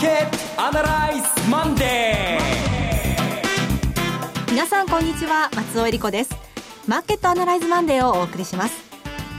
ーケットアナライズマンデー。皆さんこんにちは。松尾英里子です。マーケットアナライズマンデーをお送りします。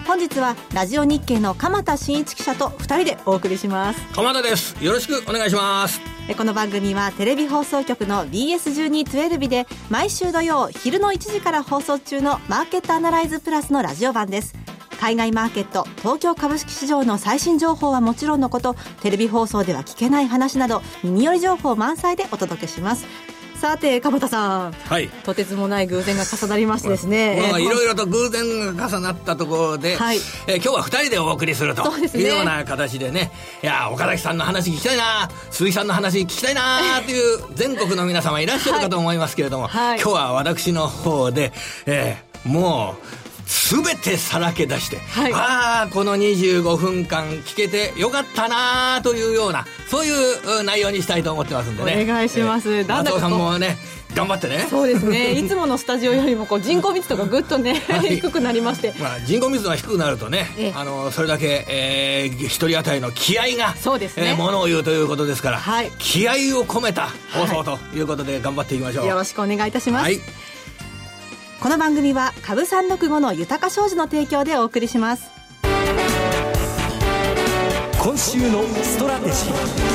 本日はラジオ日経の鎌田伸一記者と2人でお送りします。鎌田です。よろしくお願いします。この番組はテレビ放送局の BS1212 日で毎週土曜昼の1時から放送中のマーケットアナライズプラスのラジオ版です海外マーケット東京株式市場の最新情報はもちろんのことテレビ放送では聞けない話など耳寄り情報満載でお届けしますさて、鎌田さん。はい。とてつもない偶然が重なりましてですね。まあ、いろいろと偶然が重なったところで、はい、えー、今日は二人でお送りするというような形でね、いや、岡崎さんの話聞きたいな、鈴木さんの話聞きたいな という全国の皆様いらっしゃるかと思いますけれども、はいはい、今日は私の方で、えー、もう、全てさらけ出して、はい、ああこの25分間聞けてよかったなというようなそういう内容にしたいと思ってますんでね。お願いします、えー、松尾さんもね頑張ってね。そうですね。いつものスタジオよりもこう人口密度がぐっとね、はい、低くなりまして、まあ、人口密度が低くなるとね、えあのそれだけ、えー、一人当たりの気合がそうですね、えー、ものを言うということですから、はい、気合を込めた放送ということで頑張っていきましょう、よろしくお願いいたします、はいこの番組は株三六五の豊か商事の提供でお送りします。今週のストラテジー。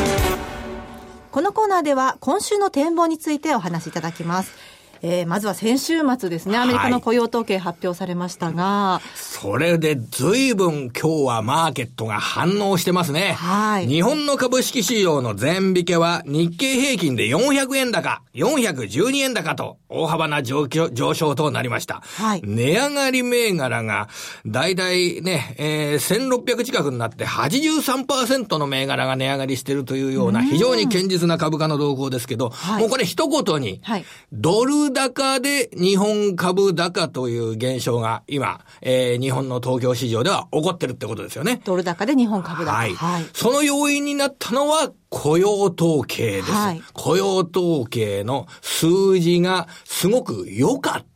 このコーナーでは今週の展望についてお話しいただきますえー、まずは先週末ですね、アメリカの雇用統計発表されましたが、はい、それで随分今日はマーケットが反応してますね。はい。日本の株式市場の全引けは日経平均で400円高、412円高と大幅な上上昇となりました。はい。値上がり銘柄が、だいたいね、えー、1600近くになって83%の銘柄が値上がりしているというような非常に堅実な株価の動向ですけど、はい、もうこれ一言に、はい、ドル高で日本株高という現象が今、えー、日本の東京市場では起こってるってことですよね。ドル高で日本株高。はい。はい、その要因になったのは雇用統計です。はい、雇用統計の数字がすごく良かった。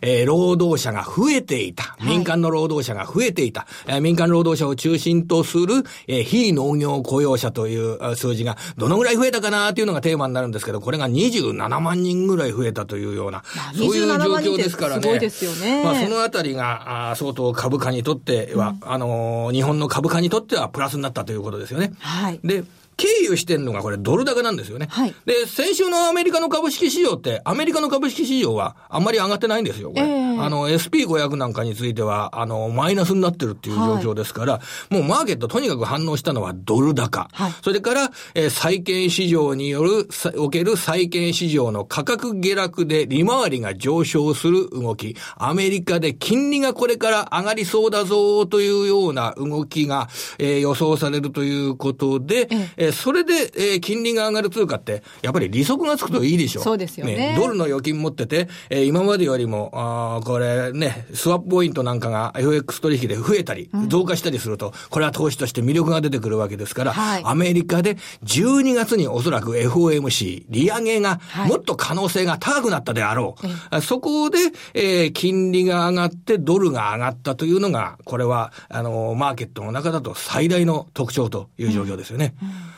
えー、労働者が増えていた。民間の労働者が増えていた。はい、民間労働者を中心とする、えー、非農業雇用者という数字がどのぐらい増えたかなというのがテーマになるんですけど、これが27万人ぐらい増えたというような、まあ、そういう状況ですからね。すごいですよね。まあ、そのあたりが、あ相当株価にとっては、うん、あのー、日本の株価にとってはプラスになったということですよね。はい。で、経由してんのがこれドル高なんですよね。はい。で、先週のアメリカの株式市場って、アメリカの株式市場はあんまり上がってないんですよ、これ。えー、あの、SP500 なんかについては、あの、マイナスになってるっていう状況ですから、はい、もうマーケットとにかく反応したのはドル高。はい。それから、えー、債券市場による、おける債券市場の価格下落で利回りが上昇する動き。アメリカで金利がこれから上がりそうだぞというような動きが、えー、予想されるということで、えーえー、それで、えー、金利が上がる通貨って、やっぱり利息がつくといいでしょ。そうですよね。ねドルの預金持ってて、えー、今までよりも、あこれね、スワップポイントなんかが FX 取引で増えたり、増加したりすると、これは投資として魅力が出てくるわけですから、はい、アメリカで12月におそらく FOMC、利上げがもっと可能性が高くなったであろう。はい、そこで、えー、金利が上がってドルが上がったというのが、これは、あの、マーケットの中だと最大の特徴という状況ですよね。うんうん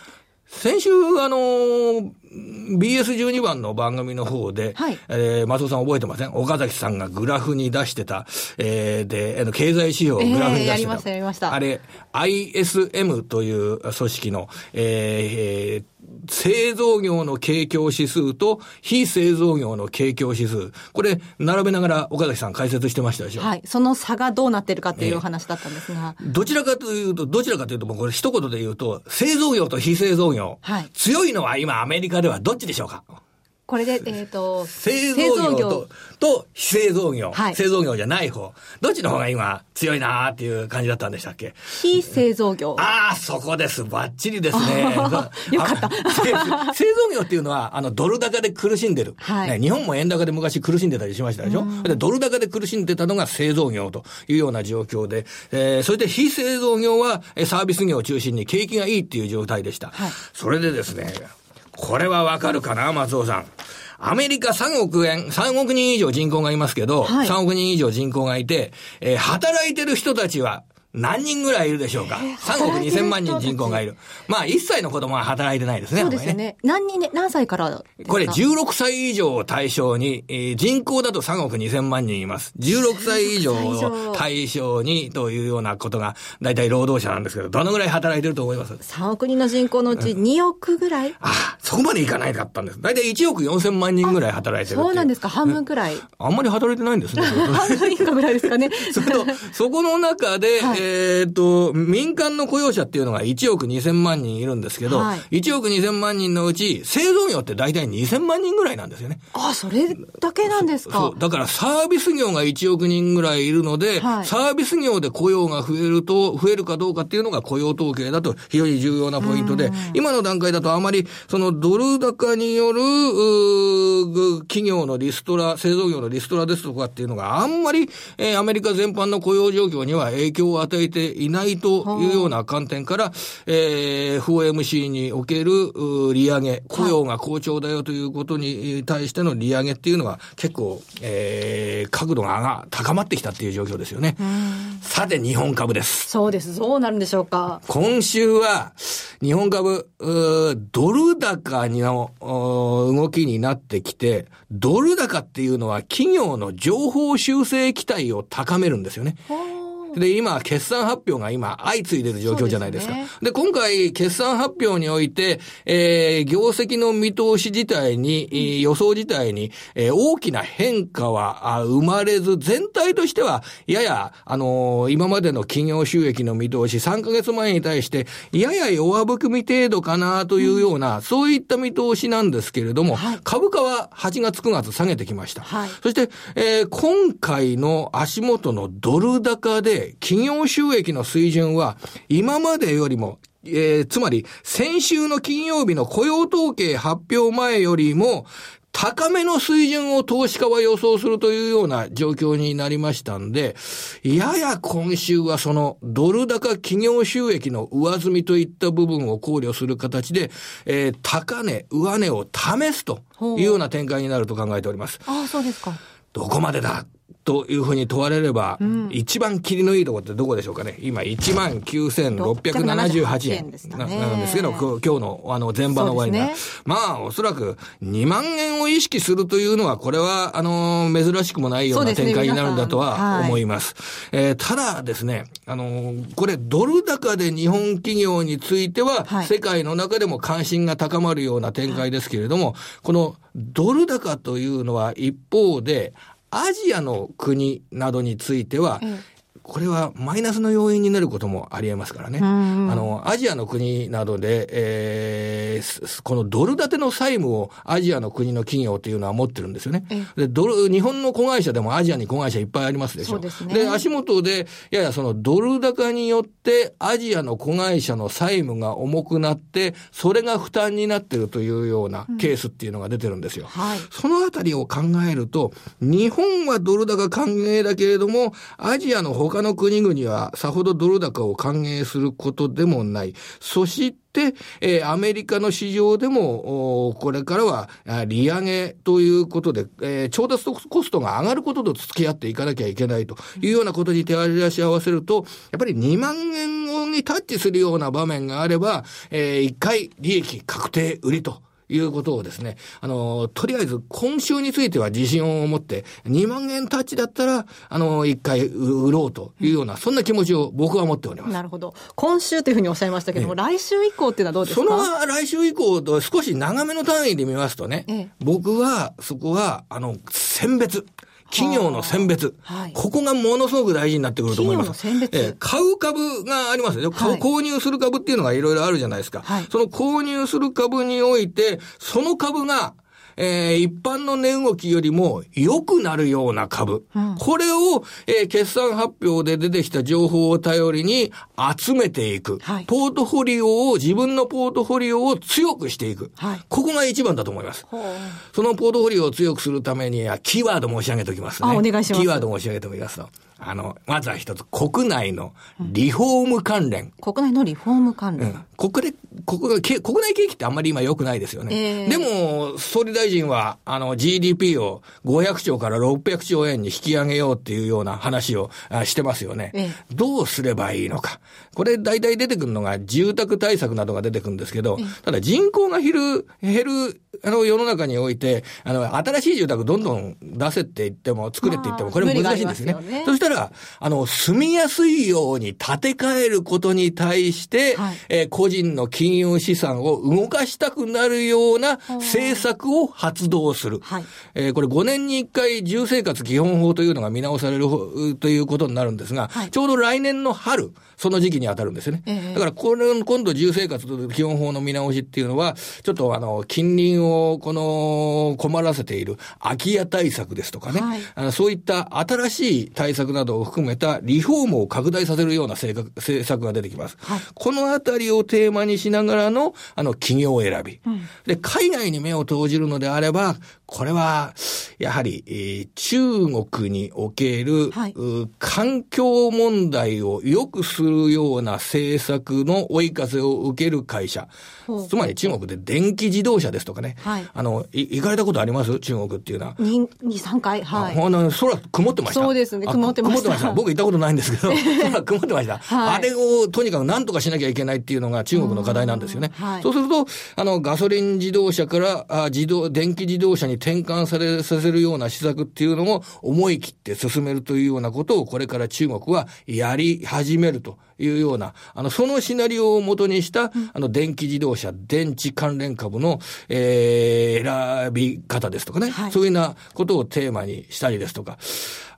先週、あのー、BS12 番の番組の方で、はい、えー、松尾さん覚えてません？岡崎さんがグラフに出してた、えー、で、あの、経済指標をグラフに出してた。えー、やりました、やりました。あれ、ISM という組織の、えー、製造業の景況指数と非製造業の景況指数。これ、並べながら岡崎さん解説してましたでしょ？はい。その差がどうなってるかっていうお話だったんですが。えー、どちらかというと、どちらかというと、もうこれ一言で言うと、製造業と非製造業。はい。強いのは今アメリカではどっちでしょうか？これで、えっ、ー、と、製造業と、と非製造業、はい、製造業じゃない方。どっちの方が今強いなーっていう感じだったんでしたっけ？非製造業。ああ、そこです。バッチリですね。よかった製造業っていうのは、あの、ドル高で苦しんでる。はい、ね、日本も円高で昔苦しんでたりしましたでしょ？で、ドル高で苦しんでたのが製造業というような状況で、えー、それで非製造業はサービス業を中心に景気がいいっていう状態でした。はい、それでですね、これはわかるかな、松尾さん。アメリカ3億円、3億人以上人口がいますけど、はい、3億人以上人口がいて、えー、働いてる人たちは、何人ぐらいいるでしょうか、えー、?3 億2000万人人口がいる。まあ、1歳の子供は働いてないですね。そうですよね。ね何人で、何歳からこれ16歳以上を対象に、えー、人口だと3億2000万人います。16歳以上を対象にというようなことが、大体労働者なんですけど、どのぐらい働いてると思います ?3 億人の人口のうち2億ぐらい、うん、ああ、そこまでいかないかったんです。大体1億4000万人ぐらい働いてるそうなんですか、半分くらい。あんまり働いてないんですね。半分以下ぐらいですかね。そと、そこの中で、はい、えっ、と、民間の雇用者っていうのが1億2000万人いるんですけど、はい、1億2000万人のうち、製造業って大体2000万人ぐらいなんですよね。あ、それだけなんですか？だからサービス業が1億人ぐらいいるので、はい、サービス業で雇用が増えると、増えるかどうかっていうのが雇用統計だと非常に重要なポイントで、今の段階だとあまり、そのドル高による、企業のリストラ、製造業のリストラですとかっていうのがあんまり、えー、アメリカ全般の雇用状況には影響を与えていないというような観点から、えー、FOMC における利上げ、雇用が好調だよということに対しての利上げっていうのは結構、えー、角度がが高まってきたっていう状況ですよね。さて、日本株です。そうです。どうなるんでしょうか。今週は、日本株、ドル高の動きになってきて、ドル高っていうのは企業の情報修正期待を高めるんですよね。で、今、決算発表が今、相次いでる状況じゃないですか。で、ね、今回、決算発表において、えー、業績の見通し自体に、うん、予想自体に、えー、大きな変化は生まれず、全体としては、やや、あのー、今までの企業収益の見通し、3ヶ月前に対して、やや弱含み程度かなというような、うん、そういった見通しなんですけれども、はい、株価は8月9月下げてきました。はい、そして、えー、今回の足元のドル高で、企業収益の水準は今までよりもえー、つまり、先週の金曜日の雇用統計発表前よりも、高めの水準を投資家は予想するというような状況になりましたんで、やや今週はそのドル高企業収益の上積みといった部分を考慮する形で、えー、高値、上値を試すというような展開になると考えております。ああ、そうですか。どこまでだ？というふうに問われれば、うん、一番切りのいいところってどこでしょうかね。今、19,678円。なんですけど、今日のあの前場の終わりが。ね、まあ、おそらく2万円を意識するというのは、これは、あの、珍しくもないような展開になるんだとは思います。すねはい、えー、ただですね、あの、これ、ドル高で日本企業については、はい、世界の中でも関心が高まるような展開ですけれども、はい、このドル高というのは一方で、アジアの国などについては、これはマイナスの要因になることもありえますからね。あの、アジアの国などで、えー、このドル建ての債務をアジアの国の企業っていうのは持ってるんですよね。で、ドル、日本の子会社でもアジアに子会社いっぱいありますでしょ。で、ね、足元で、ややそのドル高によってアジアの子会社の債務が重くなって、それが負担になってるというようなケースっていうのが出てるんですよ。うんはい、そのあたりを考えると、日本はドル高歓迎だけれども、アジアの他他の国々はさほどドル高を歓迎することでもない。そして、えー、アメリカの市場でも、これからは利上げということで、えー、調達コストが上がることと付き合っていかなきゃいけないというようなことに手足し合わせると、やっぱり2万円にタッチするような場面があれば、えー、1回利益確定売りと。いうことをですね、あの、とりあえず今週については自信を持って、2万円タッチだったら、あの、一回売ろうというような、そんな気持ちを僕は持っております。なるほど。今週というふうにおっしゃいましたけども、来週以降っていうのはどうですか？その来週以降と少し長めの単位で見ますとね、ええ、僕はそこは、あの、選別。企業の選別、はい、ここがものすごく大事になってくると思います。選別、えー、買う株がありますよ、はい、購入する株っていうのがいろいろあるじゃないですか。はい、その購入する株において、その株がえー、一般の値動きよりも良くなるような株。うん、これを、えー、決算発表で出てきた情報を頼りに集めていく。はい、ポートフォリオを、自分のポートフォリオを強くしていく。はい、ここが一番だと思います。そのポートフォリオを強くするためには、キーワード申し上げておきますね。お願いします。キーワード申し上げておきますと。あの、まずは一つ、国内のリフォーム関連。国内のリフォーム関連。うん、国国内景気ってあんまり今良くないですよね。えー、でも、総理大臣は、あの、GDP を500兆から600兆円に引き上げようっていうような話をしてますよね。えー、どうすればいいのか。これ大体出てくるのが住宅対策などが出てくるんですけど、ただ人口が減る、減る、あの、世の中において、あの、新しい住宅どんどん出せって言っても、作れって言っても、これ難しいんですよね。ねそしたら、あの、住みやすいように建て替えることに対して、はい、えー、個人の金融資産を動かしたくなるような政策を発動する。はい、えー、これ5年に1回住生活基本法というのが見直されるということになるんですが、はい、ちょうど来年の春、その時期に当たるんですよね。えー、だから、これ、今度住生活基本法の見直しっていうのは、ちょっとあの、近隣をこの、困らせている空き家対策ですとかね、はい、そういった新しい対策などを含めたリフォームを拡大させるような政策が出てきます。はい、このあたりをテーマにしながらの、あの、企業選び、うん、で、海外に目を投じるのであれば、これは、やはり、えー、中国における、はい、環境問題を良くするような政策の追い風を受ける会社。つまり中国で電気自動車ですとかね。はい、あの、い、行かれたことあります？中国っていうのは。2、3回。はい。ほん空曇ってました。そうですね。曇ってました。曇ってました。僕行ったことないんですけど、空曇ってました。はい、あれをとにかく何とかしなきゃいけないっていうのが中国の課題なんですよね。はい、そうすると、あの、ガソリン自動車からあ自動、電気自動車に転換され、させるような施策っていうのも思い切って進めるというようなことをこれから中国はやり始めるというような、あの、そのシナリオをもとにした、あの、電気自動車、電池関連株の、えー、選び方ですとかね、はい、そういうようなことをテーマにしたりですとか、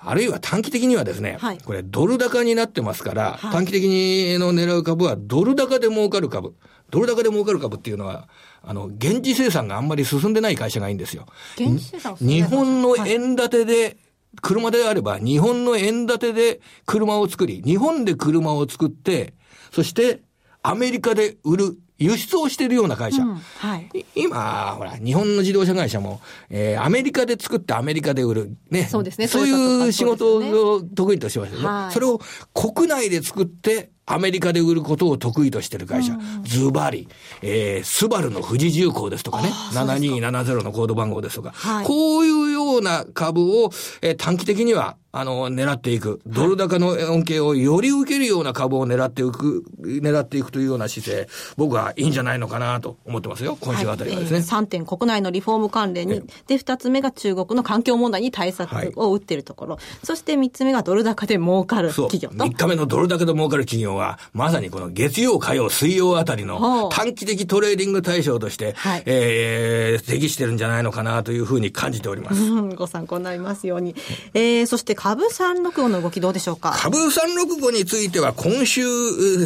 あるいは短期的にはですね、はい、これドル高になってますから、はい、短期的にの狙う株はドル高で儲かる株。ドル高で儲かる株っていうのは、あの、現地生産があんまり進んでない会社がいいんですよ。現地生産日本の円建てで、車であれば、日本の円建てで車を作り、日本で車を作って、そして、アメリカで売る、輸出をしているような会社。うんはい、今、ほら、日本の自動車会社も、えー、アメリカで作ってアメリカで売る。ね。そうですね。そういう仕事を得意としてますよね。はい、それを国内で作って、アメリカで売ることを得意としてる会社、ズバリ、えー、スバルの富士重工ですとかね、7270のコード番号ですとか、はい、こういうような株を、えー、短期的にはあの、狙っていく。ドル高の恩恵をより受けるような株を狙っていく、狙っていくというような姿勢、僕はいいんじゃないのかなと思ってますよ。今週あたりはですね。はい、3点、国内のリフォーム関連に。で、2つ目が中国の環境問題に対策を打っているところ。はい、そして3つ目がドル高で儲かる企業と。3日目のドル高で儲かる企業は、まさにこの月曜、火曜、水曜あたりの短期的トレーディング対象として、はい、えー、適してるんじゃないのかなというふうに感じております。うん、ご参考になりますように。えー、そして株365の動きどうでしょうか？株365については今週、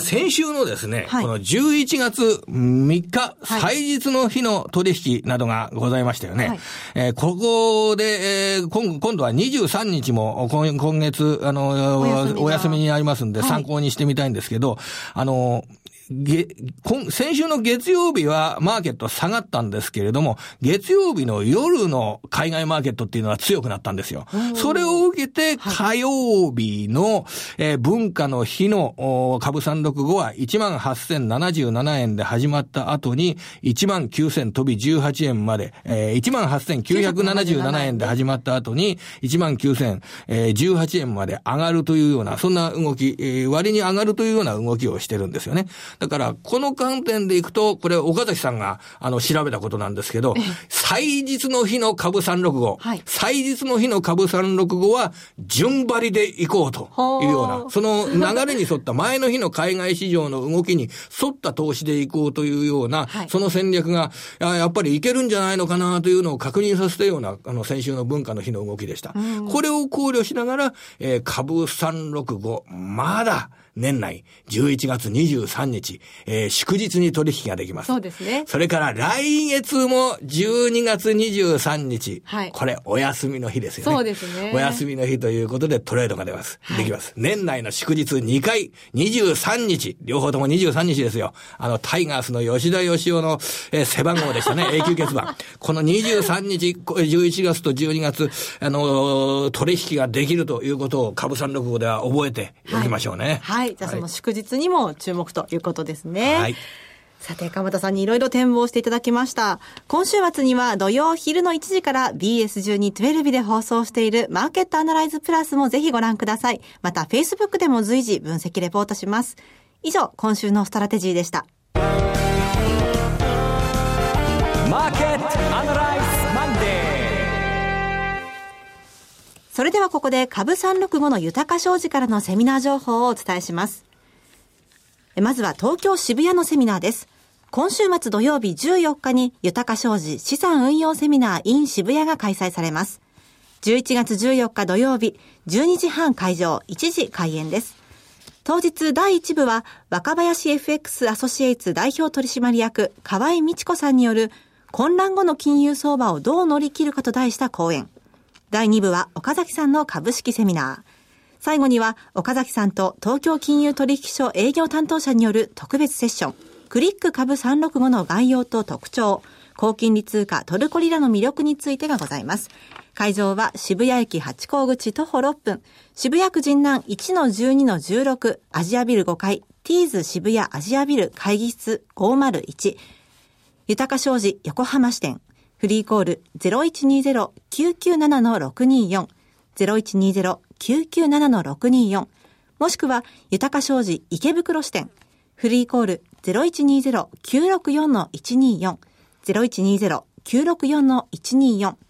先週のですね、はい、この11月3日、祭日の日の取引などがございましたよね。はい、えー、ここで、えー、今今度は23日も今今月、あの、お休みになりますんで、参考にしてみたいんですですけど、あの、げ、先週の月曜日はマーケット下がったんですけれども、月曜日の夜の海外マーケットっていうのは強くなったんですよ。それを受けて、火曜日の、えー、文化の日の株365は18,077円で始まった後に、19,000飛び18円まで、えー、18,977円で始まった後に、19,018円まで上がるというような、そんな動き、えー、割に上がるというような動きをしてるんですよね。だから、この観点でいくと、これ、岡崎さんが、あの、調べたことなんですけど、祭日の日の株365、はい、祭日の日の株365は、順張りでいこうというような、その流れに沿った前の日の海外市場の動きに沿った投資でいこうというような、はい、その戦略が、やっぱりいけるんじゃないのかなというのを確認させたような、あの、先週の文化の日の動きでした。これを考慮しながら、えー、株365、まだ、年内11月23日、えー、祝日に取引ができます。そうですね。それから来月も12月23日。はい。これお休みの日ですよね。そうですね。お休みの日ということでトレードが出ます。はい、できます。年内の祝日2回、23日、両方とも23日ですよ。あの、タイガースの吉田義雄の、えー、背番号でしたね。永久欠番。この23日、11月と12月、あのー、取引ができるということを株365では覚えておきましょうね。はい、はいはい。じゃあその祝日にも注目ということですね。はい。さて、鎌田さんにいろいろ展望していただきました。今週末には土曜昼の1時から BS12-12 で放送しているマーケットアナライズプラスもぜひご覧ください。また、Facebook でも随時分析レポートします。以上、今週のストラテジーでした。それではここで株365の豊か商事からのセミナー情報をお伝えします。まずは東京渋谷のセミナーです。今週末土曜日14日に豊か商事資産運用セミナー in 渋谷が開催されます。11月14日土曜日12時半会場1時開演です。当日第1部は若林 FX アソシエイツ代表取締役河合美智子さんによる混乱後の金融相場をどう乗り切るかと題した講演。第2部は岡崎さんの株式セミナー。最後には岡崎さんと東京金融取引所営業担当者による特別セッション。クリック株365の概要と特徴、高金利通貨トルコリラの魅力についてがございます。会場は渋谷駅八甲口徒歩6分、渋谷区神南1-12-16アジアビル5階、ティーズ渋谷アジアビル会議室501、豊か商事横浜支店、フリーコール0120-997-624、0120-997-624、もしくは豊か商事池袋支店、フリーコール0120-964-124、0120-964-124。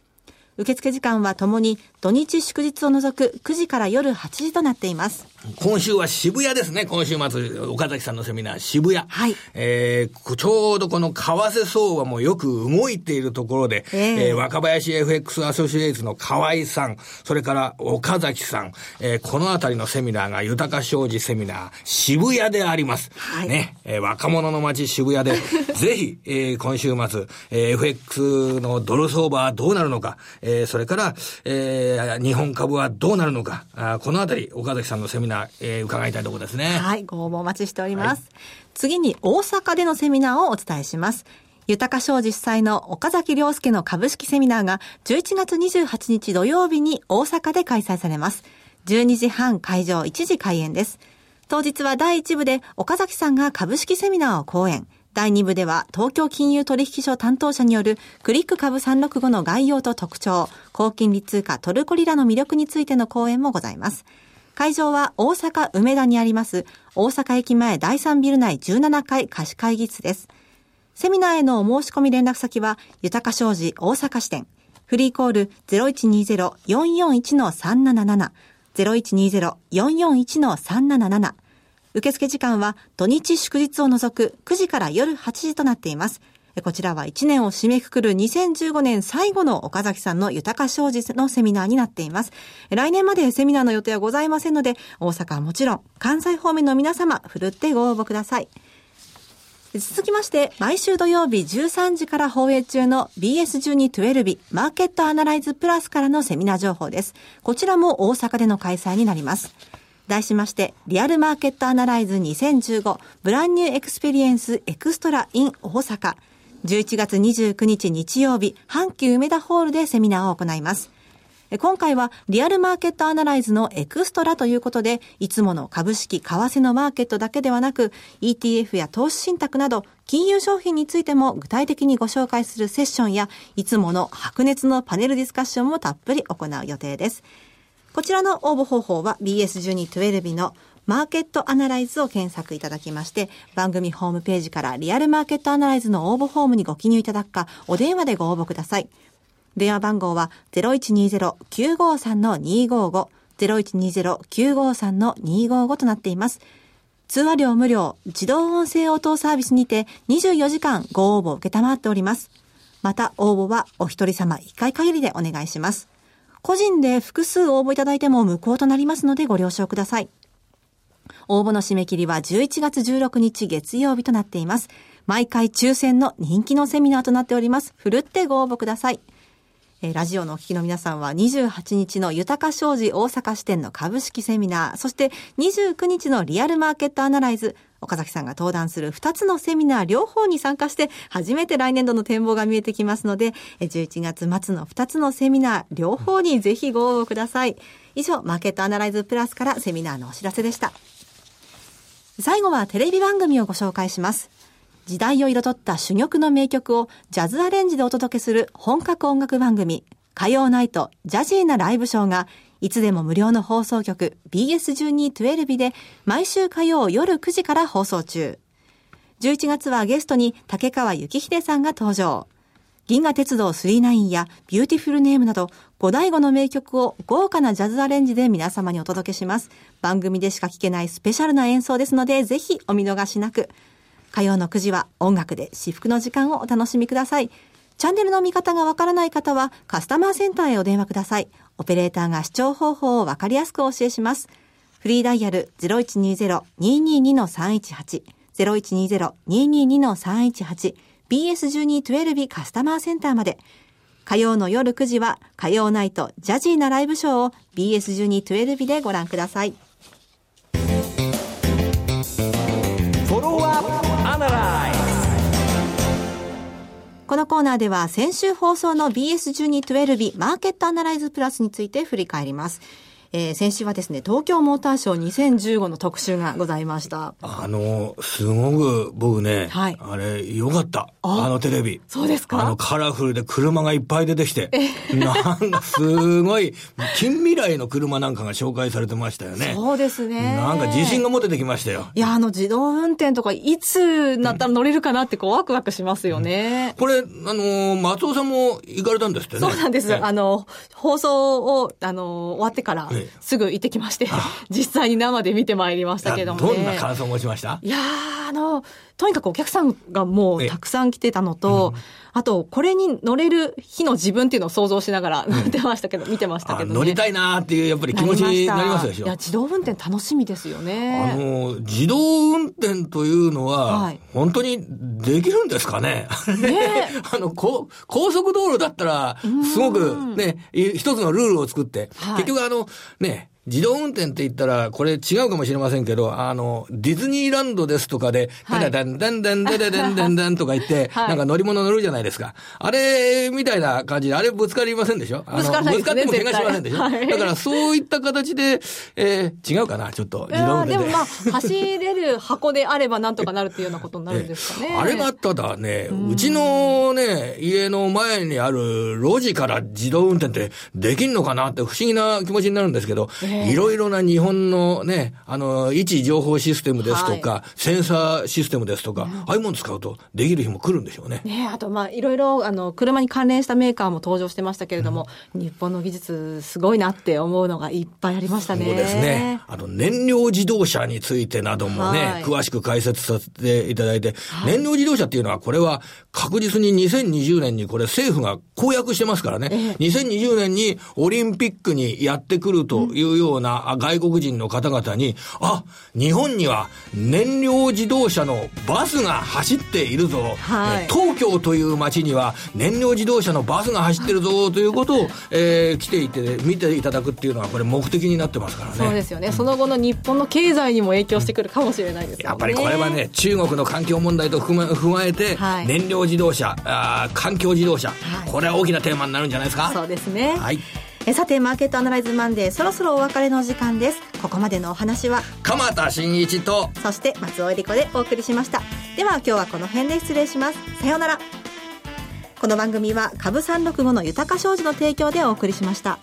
受付時間はともに土日祝日を除く9時から夜8時となっています。今週は渋谷ですね。今週末、岡崎さんのセミナー、渋谷。はい。えー、ちょうどこの為替相場もよく動いているところで、えー、えー、若林 FX アソシエイツの河合さん、それから岡崎さん、えー、このあたりのセミナーが豊か商事セミナー、渋谷であります。はい。ね、えー、若者の街渋谷で、ぜひ、えー、今週末、えー、FX のドル相場はどうなるのか、えー、それから、えー、日本株はどうなるのか、あこのあたり、岡崎さんのセミナーえー、伺いたいところですね。はい、ご応募お待ちしております。はい、次に大阪でのセミナーをお伝えします。豊か商事主催の岡崎良介の株式セミナーが11月28日土曜日に大阪で開催されます。12時半会場1時開演です。当日は第1部で岡崎さんが株式セミナーを講演。第2部では東京金融取引所担当者によるクリック株365の概要と特徴、高金利通貨トルコリラの魅力についての講演もございます。会場は大阪梅田にあります大阪駅前第3ビル内17階貸し会議室です。セミナーへのお申し込み連絡先は、豊か商事大阪支店、フリーコール0120-441-377、0120-441-377、受付時間は土日祝日を除く9時から夜8時となっています。こちらは1年を締めくくる2015年最後の岡崎さんの豊か商事のセミナーになっています。来年までセミナーの予定はございませんので、大阪はもちろん、関西方面の皆様、ふるってご応募ください。続きまして、毎週土曜日13時から放映中の BS1212 マーケットアナライズプラスからのセミナー情報です。こちらも大阪での開催になります。題しまして、リアルマーケットアナライズ2015 Brand New Experience Extra in 大阪。11月29日日曜日、阪急梅田ホールでセミナーを行います。今回はリアルマーケットアナライズのエクストラということで、いつもの株式、為替のマーケットだけではなく、ETF や投資信託など、金融商品についても具体的にご紹介するセッションや、いつもの白熱のパネルディスカッションもたっぷり行う予定です。こちらの応募方法は BS1212 のマーケットアナライズを検索いただきまして、番組ホームページからリアルマーケットアナライズの応募フォームにご記入いただくか、お電話でご応募ください。電話番号は0120-953-255、0120-953-255となっています。通話料無料、自動音声応答サービスにて24時間ご応募を受けたまっております。また、応募はお一人様1回限りでお願いします。個人で複数応募いただいても無効となりますのでご了承ください。応募の締め切りは11月16日月曜日となっています。毎回抽選の人気のセミナーとなっております。ふるってご応募ください。えラジオのお聞きの皆さんは28日の豊か商事大阪支店の株式セミナー、そして29日のリアルマーケットアナライズ、岡崎さんが登壇する2つのセミナー両方に参加して初めて来年度の展望が見えてきますので、11月末の2つのセミナー両方にぜひご応募ください。以上、マーケットアナライズプラスからセミナーのお知らせでした。最後はテレビ番組をご紹介します。時代を彩った珠玉の名曲をジャズアレンジでお届けする本格音楽番組、火曜ナイトジャジーなライブショーが、いつでも無料の放送局 BS1212 で毎週火曜夜9時から放送中。11月はゲストに竹川幸秀さんが登場。銀河鉄道999や Beautiful Name などゴダイゴの名曲を豪華なジャズアレンジで皆様にお届けします。番組でしか聴けないスペシャルな演奏ですのでぜひお見逃しなく。火曜の9時は音楽で至福の時間をお楽しみください。チャンネルの見方がわからない方はカスタマーセンターへお電話ください。オペレーターが視聴方法をわかりやすくお教えします。フリーダイヤル0120-222-318 0120-222-318 BS1212 カスタマーセンターまで。火曜の夜9時は火曜ナイトジャジーなライブショーを BS1212 でご覧ください。このコーナーでは先週放送の BS1212 マーケットアナライズプラスについて振り返ります。えー、先週はですね、東京モーターショー2015の特集がございました。あの、すごく僕ね、はい、あれ、よかった。あのテレビ。そうですか？あのカラフルで車がいっぱい出てきて、なんかすごい、近未来の車なんかが紹介されてましたよね。そうですね。なんか自信が持ててきましたよ。いや、あの自動運転とかいつなったら乗れるかなってこうワクワクしますよね。うん、これ、あの、松尾さんも行かれたんですってね。そうなんです。あの、放送を、あの、終わってから、すぐ行ってきまして、実際に生で見てまいりましたけども、ね、どんな感想を持ちました？いやあの、とにかくお客さんがもうたくさん来てたのと、うん、あと、これに乗れる日の自分っていうのを想像しながら乗ってましたけど、うん、見てましたけど、ね、乗りたいなっていう、やっぱり気持ちになりますでしょ。いや、自動運転楽しみですよね。あの、自動運転というのは、はい、本当にできるんですかね？ね。あの、高速道路だったら、すごくね、一つのルールを作って、はい、結局あの、ね、自動運転って言ったら、これ違うかもしれませんけど、あの、ディズニーランドですとかで、ダダダンダンダンダダダンダンダンとか言って、なんか乗り物乗るじゃないですか。あれ、みたいな感じで、あれぶつかりませんでしょ？ぶつかぶつかっても怪我しませんでしょ？だからそういった形で、えー、違うかな、ちょっと、自動運転で。でもまあ、走れる箱であればなんとかなるっていうようなことになるんですかね。あれがただね、うちのね、家の前にある路地から自動運転ってできんのかなって不思議な気持ちになるんですけど、いろいろな日本のね、あの、位置情報システムですとか、はい、センサーシステムですとか、うん、ああいうもの使うとできる日も来るんでしょうね。ねあと、まあ、いろいろ、あの、車に関連したメーカーも登場してましたけれども、うん、日本の技術すごいなって思うのがいっぱいありましたね。そうですね。あの、燃料自動車についてなどもね、はい、詳しく解説させていただいて、はい、燃料自動車っていうのは、これは確実に2020年にこれ政府が公約してますからね、ええ、2020年にオリンピックにやってくるというような外国人の方々に、あ、日本には燃料自動車のバスが走っているぞ、はい、東京という街には燃料自動車のバスが走ってるぞということを、えー、来ていて、見ていただくっていうのはこれ目的になってますからね。そうですよね。その後の日本の経済にも影響してくるかもしれないですね。やっぱりこれはね、中国の環境問題と踏ま踏まえて、はい、燃料自動車あ環境自動車、はい、これは大きなテーマになるんじゃないですか？そうですね。はいえさてマーケットアナライズマンデーそろそろお別れの時間です。ここまでのお話は鎌田新一とそして松尾恵理子でお送りしました。では今日はこの辺で失礼します。さようなら。この番組は株365の豊か商事の提供でお送りしました。